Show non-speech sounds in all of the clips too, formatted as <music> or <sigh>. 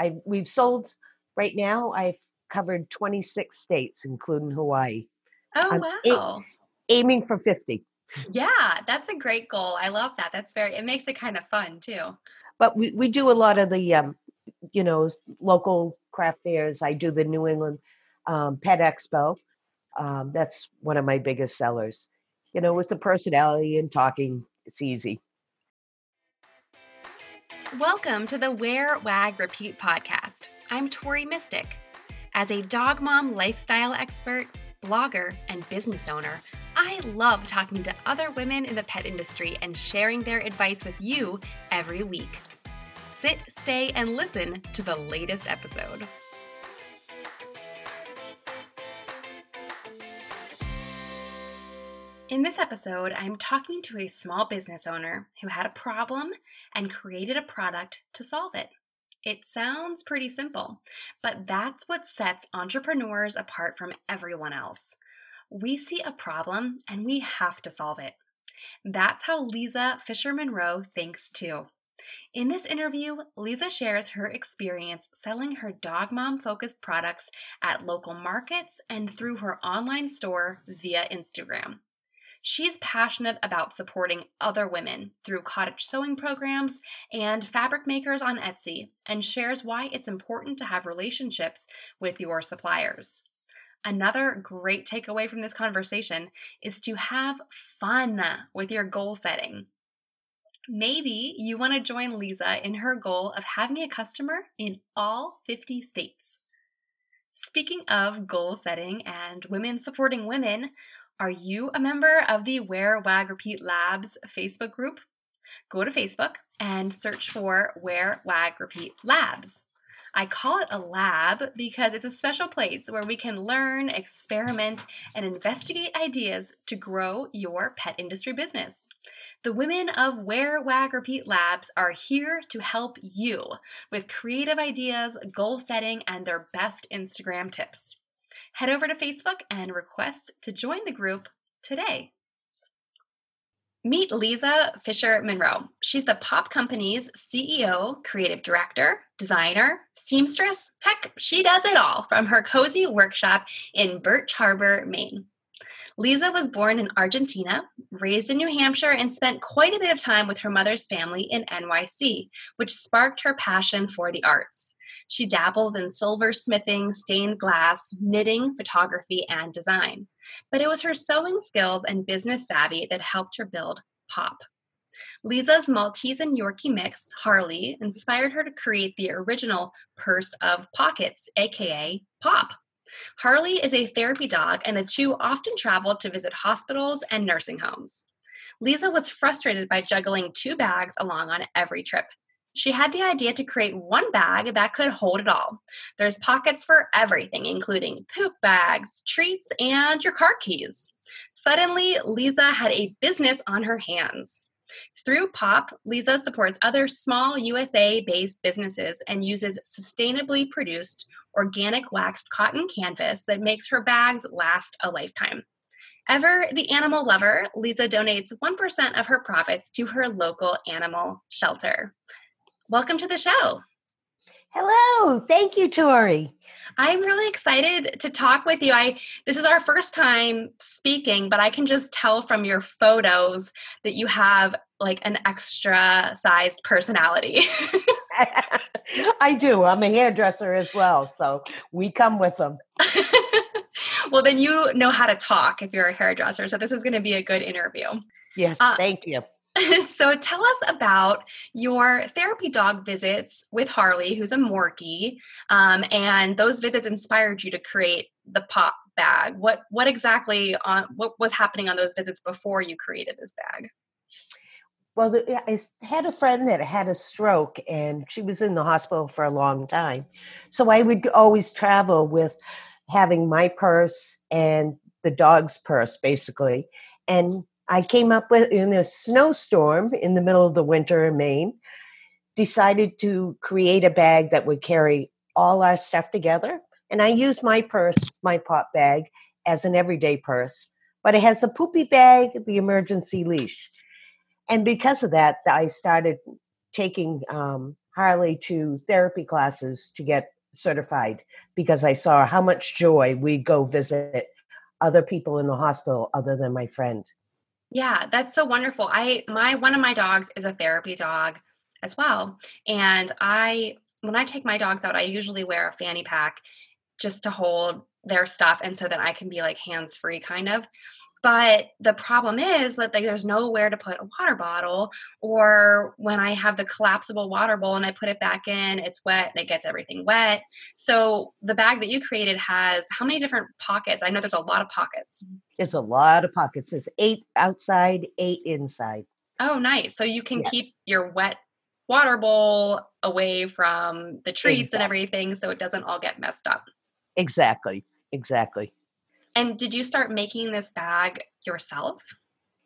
I we've sold right now. I've covered 26 states, including Hawaii. Oh I'm wow. aiming for 50. Yeah, that's a great goal. I love that. That's very it makes it kind of fun too. But we, we do a lot of the um, you know local craft fairs. I do the New England um, Pet Expo. Um, that's one of my biggest sellers. You know, with the personality and talking, it's easy. Welcome to the Wear, Wag, Repeat podcast. I'm Tori Mistick. As a dog mom lifestyle expert, blogger, and business owner, I love talking to other women in the pet industry and sharing their advice with you every week. Sit, stay, and listen to the latest episode. In this episode, I'm talking to a small business owner who had a problem and created a product to solve it. It sounds pretty simple, but that's what sets entrepreneurs apart from everyone else. We see a problem and we have to solve it. That's how Lisa Fisher Monroe thinks too. In this interview, Lisa shares her experience selling her dog mom focused products at local markets and through her online store via Instagram. She's passionate about supporting other women through cottage sewing programs and fabric makers on Etsy and shares why it's important to have relationships with your suppliers. Another great takeaway from this conversation is to have fun with your goal setting. Maybe you want to join Lisa in her goal of having a customer in all 50 states. Speaking of goal setting and women supporting women, are you a member of the Wear Wag Repeat Labs Facebook group? Go to Facebook and search for Wear Wag Repeat Labs. I call it a lab because it's a special place where we can learn, experiment, and investigate ideas to grow your pet industry business. The women of Wear Wag Repeat Labs are here to help you with creative ideas, goal setting, and their best Instagram tips. Head over to Facebook and request to join the group today. Meet Lisa Fisher Monroe. She's the Pop Company's CEO, creative director, designer, seamstress. Heck, she does it all from her cozy workshop in Birch Harbor, Maine. Lisa was born in Argentina, raised in New Hampshire, and spent quite a bit of time with her mother's family in NYC, which sparked her passion for the arts. She dabbles in silversmithing, stained glass, knitting, photography, and design. But it was her sewing skills and business savvy that helped her build Pop. Lisa's Maltese and Yorkie mix, Harley, inspired her to create the original Purse of Pockets, aka Pop. Harley is a therapy dog, and the two often traveled to visit hospitals and nursing homes. Lisa was frustrated by juggling two bags along on every trip. She had the idea to create one bag that could hold it all. There's pockets for everything, including poop bags, treats, and your car keys. Suddenly, Lisa had a business on her hands. Through POP, Lisa supports other small USA based businesses and uses sustainably produced organic waxed cotton canvas that makes her bags last a lifetime. Ever the animal lover, Lisa donates 1% of her profits to her local animal shelter. Welcome to the show. Hello, thank you, Tori. I'm really excited to talk with you. I this is our first time speaking, but I can just tell from your photos that you have like an extra sized personality. <laughs> <laughs> I do. I'm a hairdresser as well, so we come with them. <laughs> well, then you know how to talk if you're a hairdresser. So this is going to be a good interview. Yes, Uh, thank you. <laughs> so tell us about your therapy dog visits with Harley, who's a Morkie, um, and those visits inspired you to create the pop bag. What what exactly on what was happening on those visits before you created this bag? Well, I had a friend that had a stroke, and she was in the hospital for a long time. So I would always travel with having my purse and the dog's purse, basically. And I came up with in a snowstorm in the middle of the winter in Maine. Decided to create a bag that would carry all our stuff together, and I used my purse, my pop bag, as an everyday purse. But it has a poopy bag, the emergency leash and because of that i started taking um, Harley to therapy classes to get certified because I saw how much joy we go visit other people in the hospital other than my friend. Yeah, that's so wonderful. I my one of my dogs is a therapy dog as well. And I when I take my dogs out, I usually wear a fanny pack just to hold their stuff and so that I can be like hands free kind of. But the problem is that like, there's nowhere to put a water bottle, or when I have the collapsible water bowl and I put it back in, it's wet and it gets everything wet. So the bag that you created has how many different pockets? I know there's a lot of pockets. It's a lot of pockets. It's eight outside, eight inside. Oh, nice. So you can keep your wet water bowl away from the treats exactly. and everything so it doesn't all get messed up. Exactly. Exactly. And did you start making this bag yourself?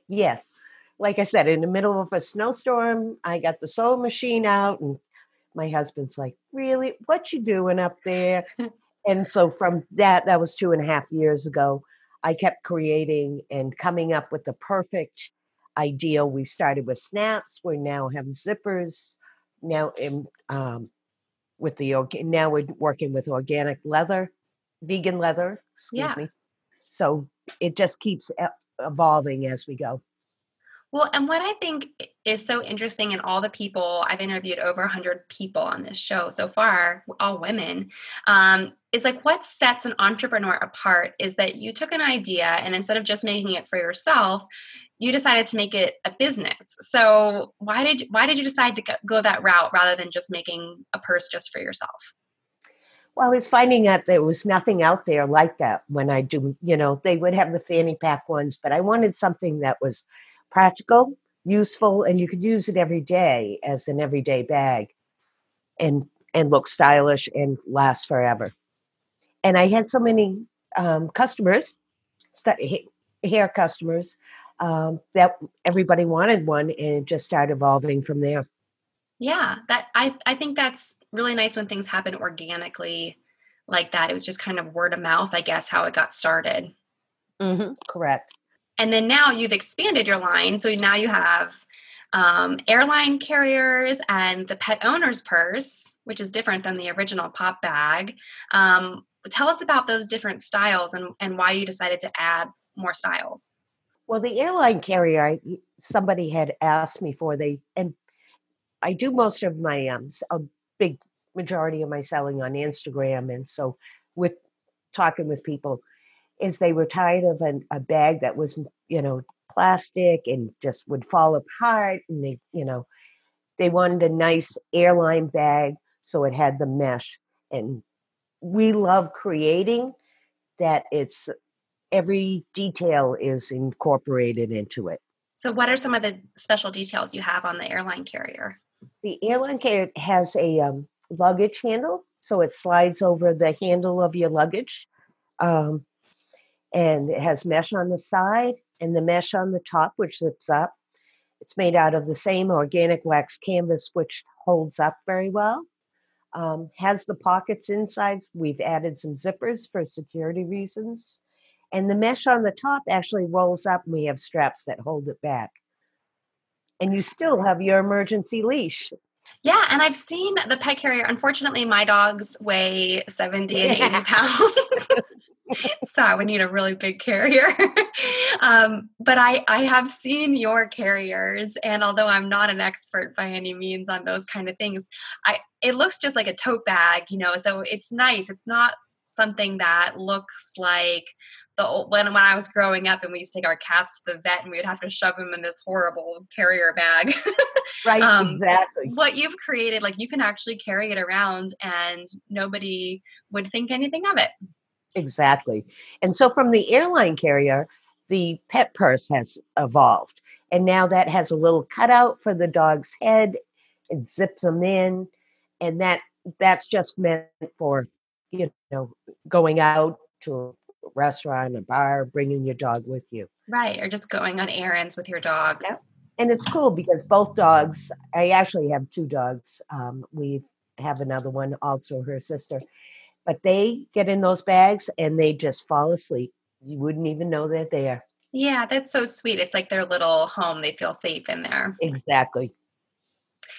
Yes. Like I said, in the middle of a snowstorm, I got the sewing machine out and my husband's like, Really? What you doing up there? <laughs> and so from that, that was two and a half years ago, I kept creating and coming up with the perfect ideal. We started with snaps. We now have zippers. Now in um, with the now we're working with organic leather, vegan leather. Excuse yeah. me. So it just keeps evolving as we go. Well, and what I think is so interesting in all the people I've interviewed over 100 people on this show so far, all women, um, is like what sets an entrepreneur apart is that you took an idea and instead of just making it for yourself, you decided to make it a business. So why did why did you decide to go that route rather than just making a purse just for yourself? Well, it's finding out there was nothing out there like that when I do, you know, they would have the fanny pack ones, but I wanted something that was practical, useful, and you could use it every day as an everyday bag and and look stylish and last forever. And I had so many um, customers, st- hair customers, um, that everybody wanted one, and it just started evolving from there. Yeah, that I I think that's really nice when things happen organically like that. It was just kind of word of mouth, I guess, how it got started. Mm-hmm, correct. And then now you've expanded your line, so now you have um, airline carriers and the pet owner's purse, which is different than the original pop bag. Um, tell us about those different styles and, and why you decided to add more styles. Well, the airline carrier, I, somebody had asked me for they, and I do most of my um a big majority of my selling on Instagram, and so with talking with people, is they were tired of an, a bag that was you know plastic and just would fall apart, and they you know they wanted a nice airline bag so it had the mesh, and we love creating that. It's every detail is incorporated into it. So, what are some of the special details you have on the airline carrier? The airline carrier has a um, luggage handle, so it slides over the handle of your luggage. Um, and it has mesh on the side and the mesh on the top, which zips up. It's made out of the same organic wax canvas, which holds up very well. Um, has the pockets inside. We've added some zippers for security reasons. And the mesh on the top actually rolls up, and we have straps that hold it back and you still have your emergency leash. Yeah, and I've seen the pet carrier. Unfortunately, my dogs weigh 70 and 80 <laughs> pounds. so I would need a really big carrier. <laughs> um, but I, I have seen your carriers, and although I'm not an expert by any means on those kind of things, I it looks just like a tote bag, you know. So it's nice. It's not something that looks like the old, when when I was growing up and we used to take our cats to the vet and we would have to shove them in this horrible carrier bag. <laughs> right, um, exactly. What you've created, like you can actually carry it around and nobody would think anything of it. Exactly. And so from the airline carrier, the pet purse has evolved. And now that has a little cutout for the dog's head. It zips them in. And that that's just meant for, you know, going out to a restaurant, a bar, bringing your dog with you. Right, or just going on errands with your dog. Yeah. And it's cool because both dogs, I actually have two dogs. Um, we have another one, also her sister, but they get in those bags and they just fall asleep. You wouldn't even know they're there. Yeah, that's so sweet. It's like their little home. They feel safe in there. Exactly.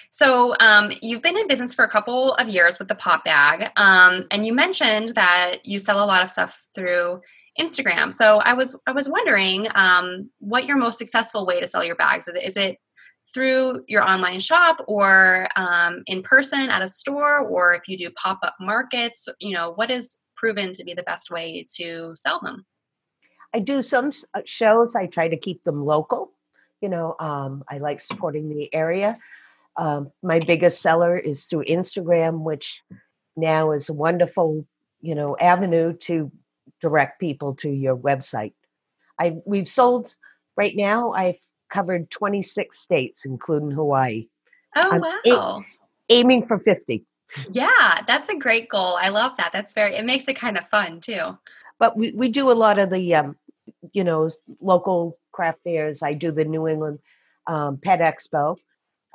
So, um, you've been in business for a couple of years with the pop bag, um, and you mentioned that you sell a lot of stuff through Instagram. So, I was I was wondering um, what your most successful way to sell your bags is. It, is it through your online shop, or um, in person at a store, or if you do pop up markets? You know, what is proven to be the best way to sell them? I do some uh, shows. I try to keep them local. You know, um, I like supporting the area. Um, my biggest seller is through Instagram, which now is a wonderful, you know, avenue to direct people to your website. I we've sold right now. I've covered 26 states, including Hawaii. Oh I'm wow! A- aiming for 50. Yeah, that's a great goal. I love that. That's very. It makes it kind of fun too. But we we do a lot of the, um, you know, local craft fairs. I do the New England um, Pet Expo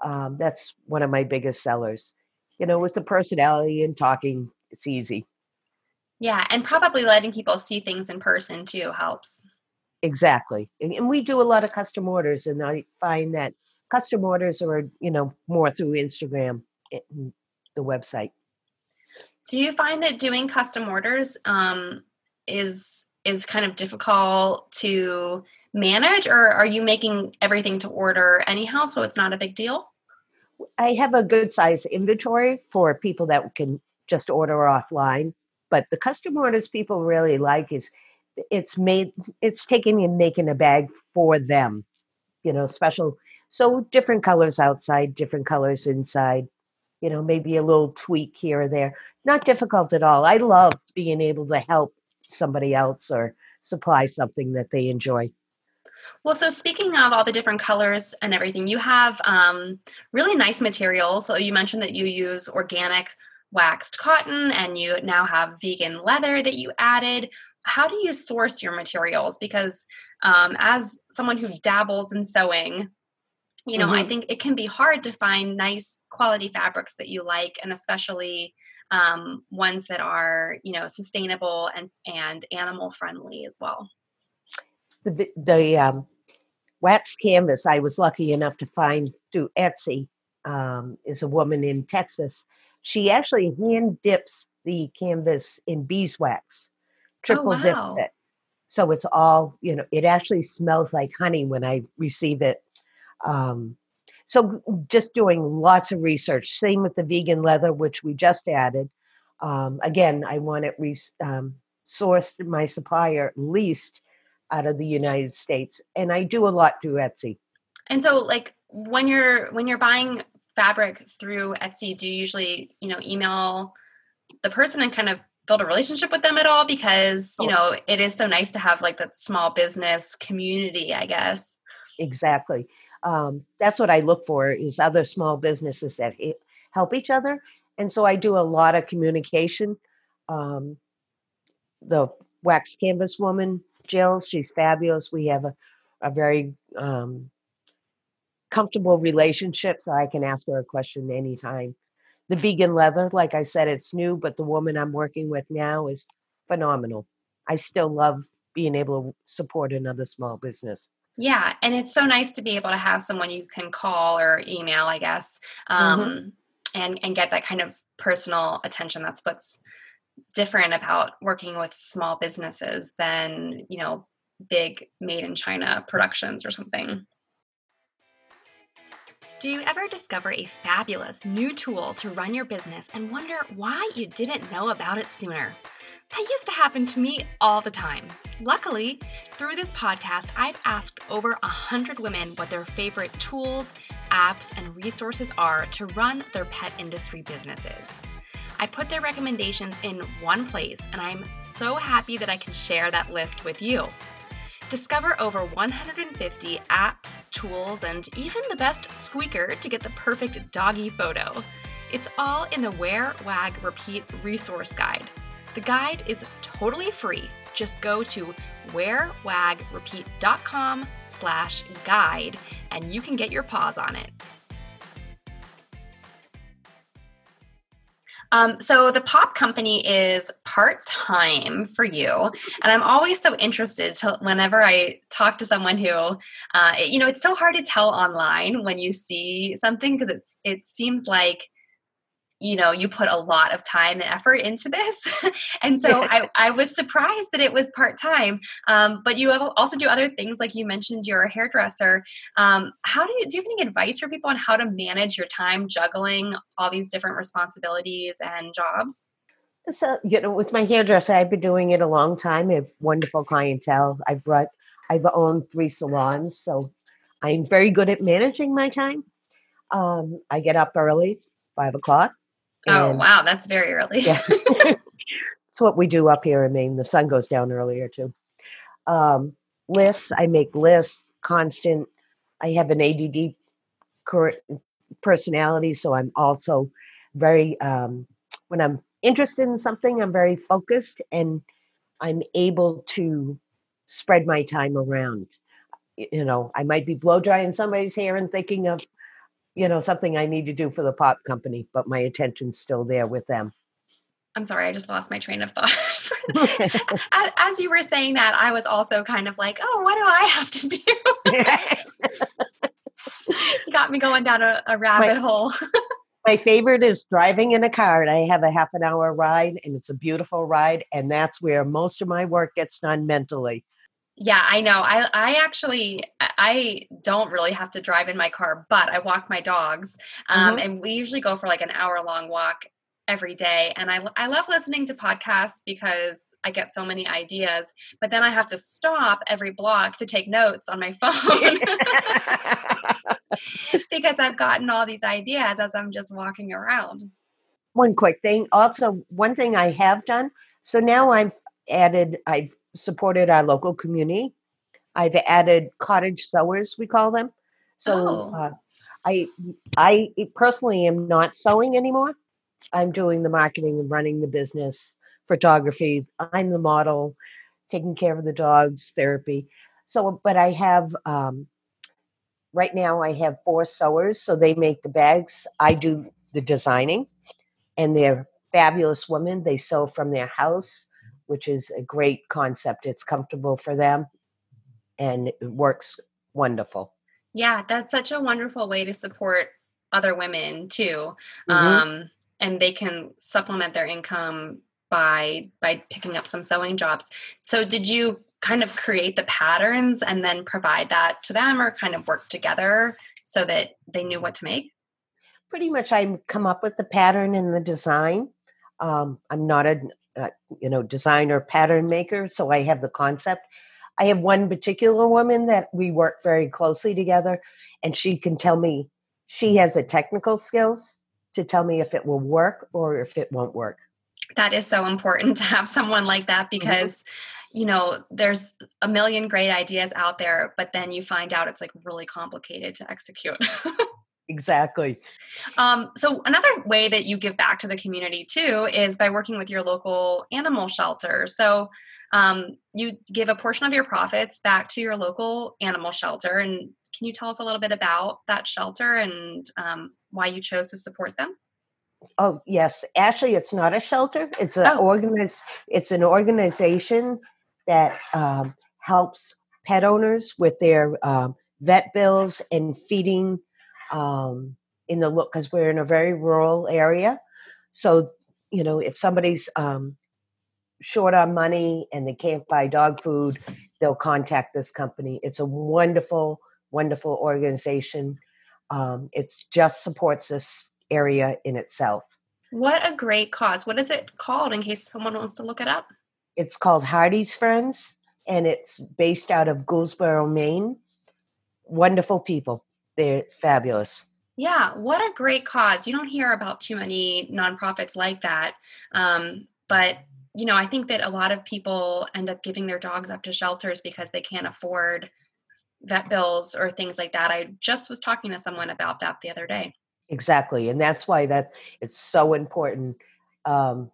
um, that's one of my biggest sellers. You know, with the personality and talking, it's easy. Yeah, and probably letting people see things in person too helps. Exactly. And, and we do a lot of custom orders, and I find that custom orders are, you know, more through Instagram and the website. Do you find that doing custom orders um, is is kind of difficult to manage, or are you making everything to order anyhow, so it's not a big deal? I have a good size inventory for people that can just order offline. But the custom orders people really like is it's made it's taking and making a bag for them. You know, special so different colors outside, different colors inside. You know, maybe a little tweak here or there. Not difficult at all. I love being able to help somebody else or supply something that they enjoy. Well, so speaking of all the different colors and everything, you have um, really nice materials. So you mentioned that you use organic waxed cotton and you now have vegan leather that you added. How do you source your materials? Because um, as someone who dabbles in sewing, you know, mm-hmm. I think it can be hard to find nice quality fabrics that you like, and especially um, ones that are, you know, sustainable and and animal friendly as well the the um, wax canvas I was lucky enough to find through Etsy um, is a woman in Texas. She actually hand dips the canvas in beeswax, oh, triple oh, wow. dips it. So it's all, you know, it actually smells like honey when I receive it. Um, so just doing lots of research. Same with the vegan leather, which we just added. Um, again, I want it re- um, sourced my supplier least out of the United States. And I do a lot through Etsy. And so like when you're when you're buying fabric through Etsy, do you usually, you know, email the person and kind of build a relationship with them at all? Because, you know, it is so nice to have like that small business community, I guess. Exactly. Um, that's what I look for is other small businesses that help each other. And so I do a lot of communication. Um, the wax canvas woman, Jill. She's fabulous. We have a, a very um, comfortable relationship, so I can ask her a question anytime. The vegan leather, like I said, it's new, but the woman I'm working with now is phenomenal. I still love being able to support another small business. Yeah, and it's so nice to be able to have someone you can call or email, I guess, mm-hmm. um, mm-hmm. and and get that kind of personal attention. That's what's different about working with small businesses than you know big made in china productions or something do you ever discover a fabulous new tool to run your business and wonder why you didn't know about it sooner that used to happen to me all the time. Luckily, through this podcast, I've asked over a hundred women what their favorite tools, apps, and resources are to run their pet industry businesses. I put their recommendations in one place, and I'm so happy that I can share that list with you. Discover over 150 apps, tools, and even the best squeaker to get the perfect doggy photo. It's all in the Wear, Wag, Repeat resource guide. The guide is totally free. Just go to wearwagrepeat.com slash guide and you can get your paws on it. Um, so the pop company is part time for you, and I'm always so interested to whenever I talk to someone who, uh, it, you know, it's so hard to tell online when you see something because it's it seems like you know you put a lot of time and effort into this. <laughs> And so I, I was surprised that it was part-time. Um, but you also do other things like you mentioned you're a hairdresser. Um, how do you do you have any advice for people on how to manage your time juggling all these different responsibilities and jobs? So you know with my hairdresser i've been doing it a long time. I have wonderful clientele. I've brought i've owned three salons so i'm very good at managing my time. Um, i get up early five o'clock Oh, wow. That's very early. yeah. <laughs> it's what we do up here in Maine. The sun goes down earlier too. Um, lists, I make lists constant. I have an ADD personality, so I'm also very, um, when I'm interested in something, I'm very focused and I'm able to spread my time around. You know, I might be blow drying somebody's hair and thinking of you know, something I need to do for the pop company, but my attention's still there with them. I'm sorry, I just lost my train of thought. <laughs> <laughs> as, as, you were saying that, I was also kind of like, oh, what do I have to do? <laughs> you got me going down a, a rabbit my, hole. my favorite is driving in a car, and I have a half an hour ride, and it's a beautiful ride, and that's where most of my work gets done mentally. Yeah, I know. I I actually I don't really have to drive in my car, but I walk my dogs, um, mm-hmm. and we usually go for like an hour long walk every day. And I I love listening to podcasts because I get so many ideas. But then I have to stop every block to take notes on my <laughs> phone <laughs> because I've gotten all these ideas as I'm just walking around. One quick thing, also one thing I have done. So now I've added I've supported our local community. I've added cottage sewers, we call them. So oh. uh, I I personally am not sewing anymore. I'm doing the marketing and running the business, photography. I'm the model, taking care of the dogs, therapy. So, but I have um, right now I have four sewers, so they make the bags. I do the designing, and they're fabulous women. They sew from their house which is a great concept. It's comfortable for them and it works wonderful. Yeah, that's such a wonderful way to support other women too. Mm-hmm. Um, and they can supplement their income by by picking up some sewing jobs. So did you kind of create the patterns and then provide that to them or kind of work together so that they knew what to make? Pretty much I come up with the pattern and the design. Um, I'm not a, uh, you know, designer pattern maker, so I have the concept. I have one particular woman that we work very closely together, and she can tell me she has the technical skills to tell me if it will work or if it won't work. That is so important <laughs> to have someone like that mm-hmm. because. Mm-hmm you know there's a million great ideas out there but then you find out it's like really complicated to execute <laughs> Exactly. Um, so another way that you give back to the community too is by working with your local animal shelter. So um, you give a portion of your profits back to your local animal shelter. And can you tell us a little bit about that shelter and um, why you chose to support them? Oh yes, actually, it's not a shelter. It's an oh. organiz- It's an organization that um, helps pet owners with their um, vet bills and feeding um, in the look because we're in a very rural area. So, you know, if somebody's um, short on money and they can't buy dog food, they'll contact this company. It's a wonderful, wonderful organization. Um, it just supports this area in itself. What a great cause. What is it called in case someone wants to look it up? It's called Hardy's Friends and it's based out of Gouldsboro, Maine. Wonderful people. They're fabulous. Yeah, what a great cause. You don't hear about too many nonprofits like that. Um, but, you know, I think that a lot of people end up giving their dogs up to shelters because they can't afford vet bills or things like that. I just was talking to someone about that the other day. Exactly. And that's why that it's so important. Um,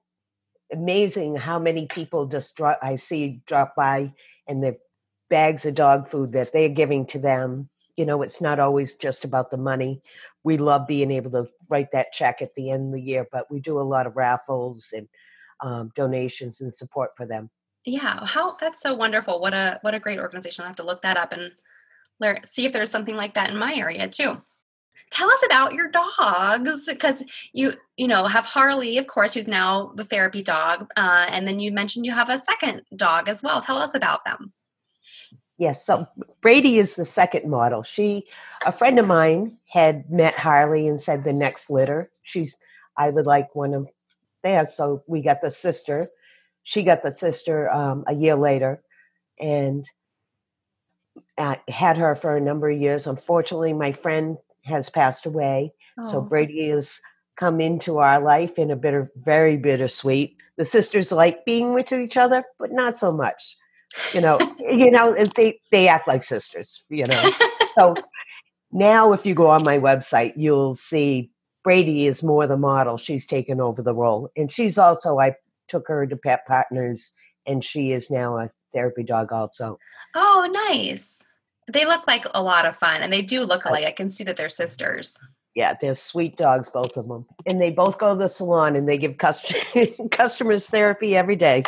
amazing how many people just drop I see drop by and the bags of dog food that they're giving to them you know, it's not always just about the money. We love being able to write that check at the end of the year, but we do a lot of raffles and um, donations and support for them. Yeah, how that's so wonderful. What a what a great organization. I'll have to look that up and learn see if there's something like that in my area too. Tell us about your dogs because you you know have Harley, of course, who's now the therapy dog, uh, and then you mentioned you have a second dog as well. Tell us about them. Yes, so Brady is the second model. She, a friend of mine, had met Harley and said the next litter. She's, I would like one of theirs. So we got the sister. She got the sister um, a year later, and I had her for a number of years. Unfortunately, my friend has passed away, oh. so Brady has come into our life in a bitter, very bittersweet. The sisters like being with each other, but not so much you know <laughs> you know they they act like sisters you know? So <laughs> now if you go on my website you'll see brady is more the model she's taken over the role and she's also i took her to pet partners and she is now a therapy dog also. Oh nice. They look like a lot of fun and they do look alike. I can see that they're sisters. Yeah, they're sweet dogs, both of them. And they both go to the salon and they give cust- <laughs> customers therapy every day.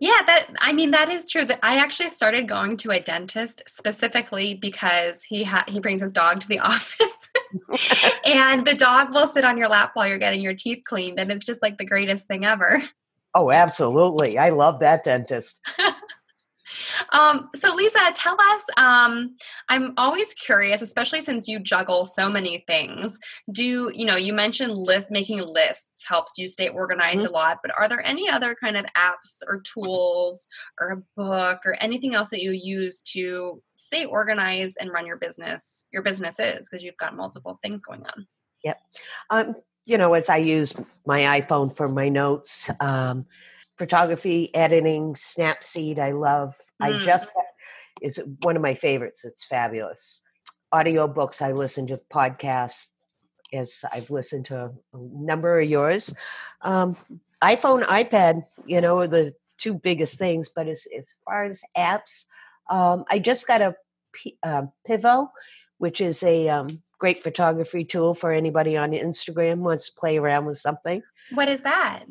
Yeah, that I mean that is true. That I actually started going to a dentist specifically because he ha- he brings his dog to the <laughs> office, <laughs> and the dog will sit on your lap while you're getting your teeth cleaned, and it's just like the greatest thing ever. Oh, absolutely! I love that dentist. <laughs> Um, so, Lisa, tell us. Um, I'm always curious, especially since you juggle so many things. Do you know? You mentioned list making lists helps you stay organized mm-hmm. a lot, but are there any other kind of apps or tools or a book or anything else that you use to stay organized and run your business? Your business is because you've got multiple things going on. Yep. Um, you know, as I use my iPhone for my notes. Um, photography, editing, Snapseed. I love. Mm. I just is one of my favorites. It's fabulous. Audio books. I listen to podcasts. As I've listened to a number of yours. Um, iPhone, iPad. You know, are the two biggest things. But as as far as apps, um, I just got a uh, Pivo, which is a um, great photography tool for anybody on Instagram wants to play around with something. What is that?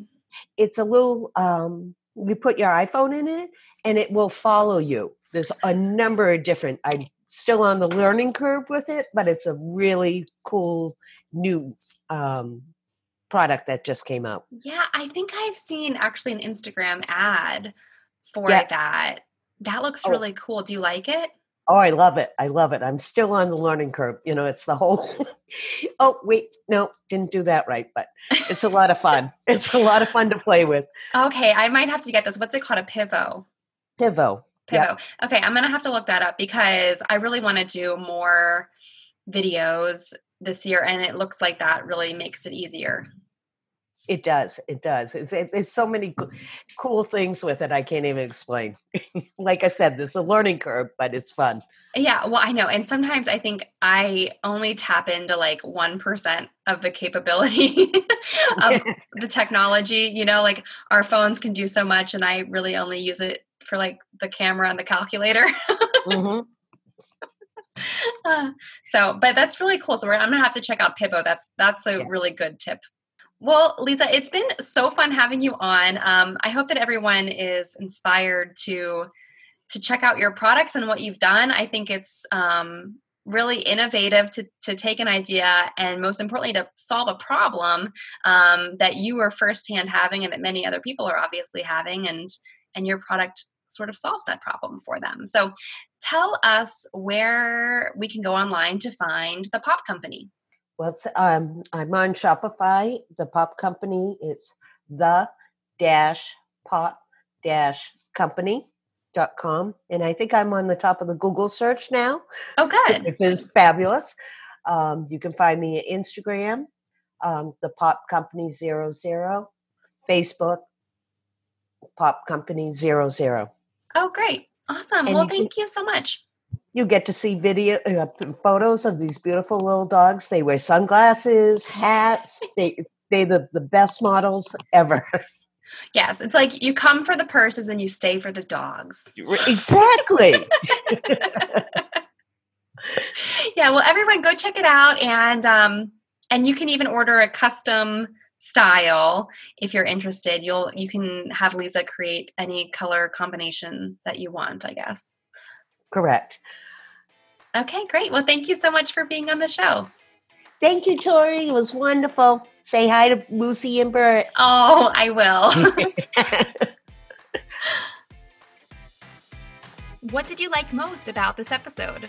it's a little um, you put your iphone in it and it will follow you there's a number of different i'm still on the learning curve with it but it's a really cool new um, product that just came out yeah i think i've seen actually an instagram ad for yeah. that that looks oh. really cool do you like it Oh, I love it. I love it. I'm still on the learning curve. You know, it's the whole. <laughs> oh, wait, no, didn't do that right, but it's a lot of fun. <laughs> it's a lot of fun to play with. Okay, I might have to get this. What's it called? A Pivo. Pivo. Pivo. Yep. Okay, I'm gonna have to look that up because I really want to do more videos this year, and it looks like that really makes it easier. It does. It does. It's, it, there's so many cool things with it. I can't even explain. <laughs> like I said, there's a learning curve, but it's fun. Yeah. Well, I know. And sometimes I think I only tap into like 1% of the capability <laughs> of <laughs> the technology. You know, like our phones can do so much, and I really only use it for like the camera and the calculator. <laughs> mm-hmm. Uh, so, but that's really cool. So I'm gonna have to check out Pivo. That's that's a yeah. really good tip. Well, Lisa, it's been so fun having you on. Um, I hope that everyone is inspired to to check out your products and what you've done. I think it's um, really innovative to, to take an idea and most importantly to solve a problem um, that you were firsthand having and that many other people are obviously having and and your product sort of solves that problem for them so tell us where we can go online to find the pop company well, um, I'm on Shopify. The pop company is the dash pop dash company dot com, and I think I'm on the top of the Google search now. Oh, good! It is fabulous. Um, you can find me at Instagram, um, the Pop Company Zero Zero, Facebook, Pop Company Zero Zero. Oh, great! Awesome. And well, you thank can, you so much you get to see video uh, photos of these beautiful little dogs. They wear sunglasses, hats. <laughs> They they the the best models ever. <laughs> Yes, it's like you come for the purses and you stay for the dogs. Exactly. <laughs> yeah, well, everyone go check it out. And, um, and you can even order a custom style if you're interested you'll you can have lisa create any color combination that you want i guess. Correct. Okay great. Well thank you so much for being on the show. Thank you tori. It was wonderful. Say hi to lucy and bert. Oh i will. <laughs> What did you like most about this episode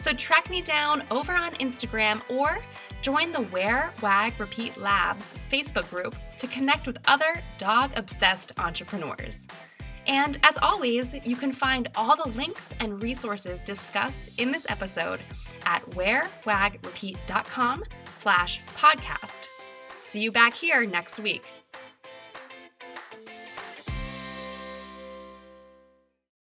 So track me down over on Instagram or join the Wear, Wag, Repeat Labs Facebook group to connect with other dog obsessed entrepreneurs. And as always, you can find all the links and resources discussed in this episode at wearwagrepeat.com slash podcast. See you back here next week.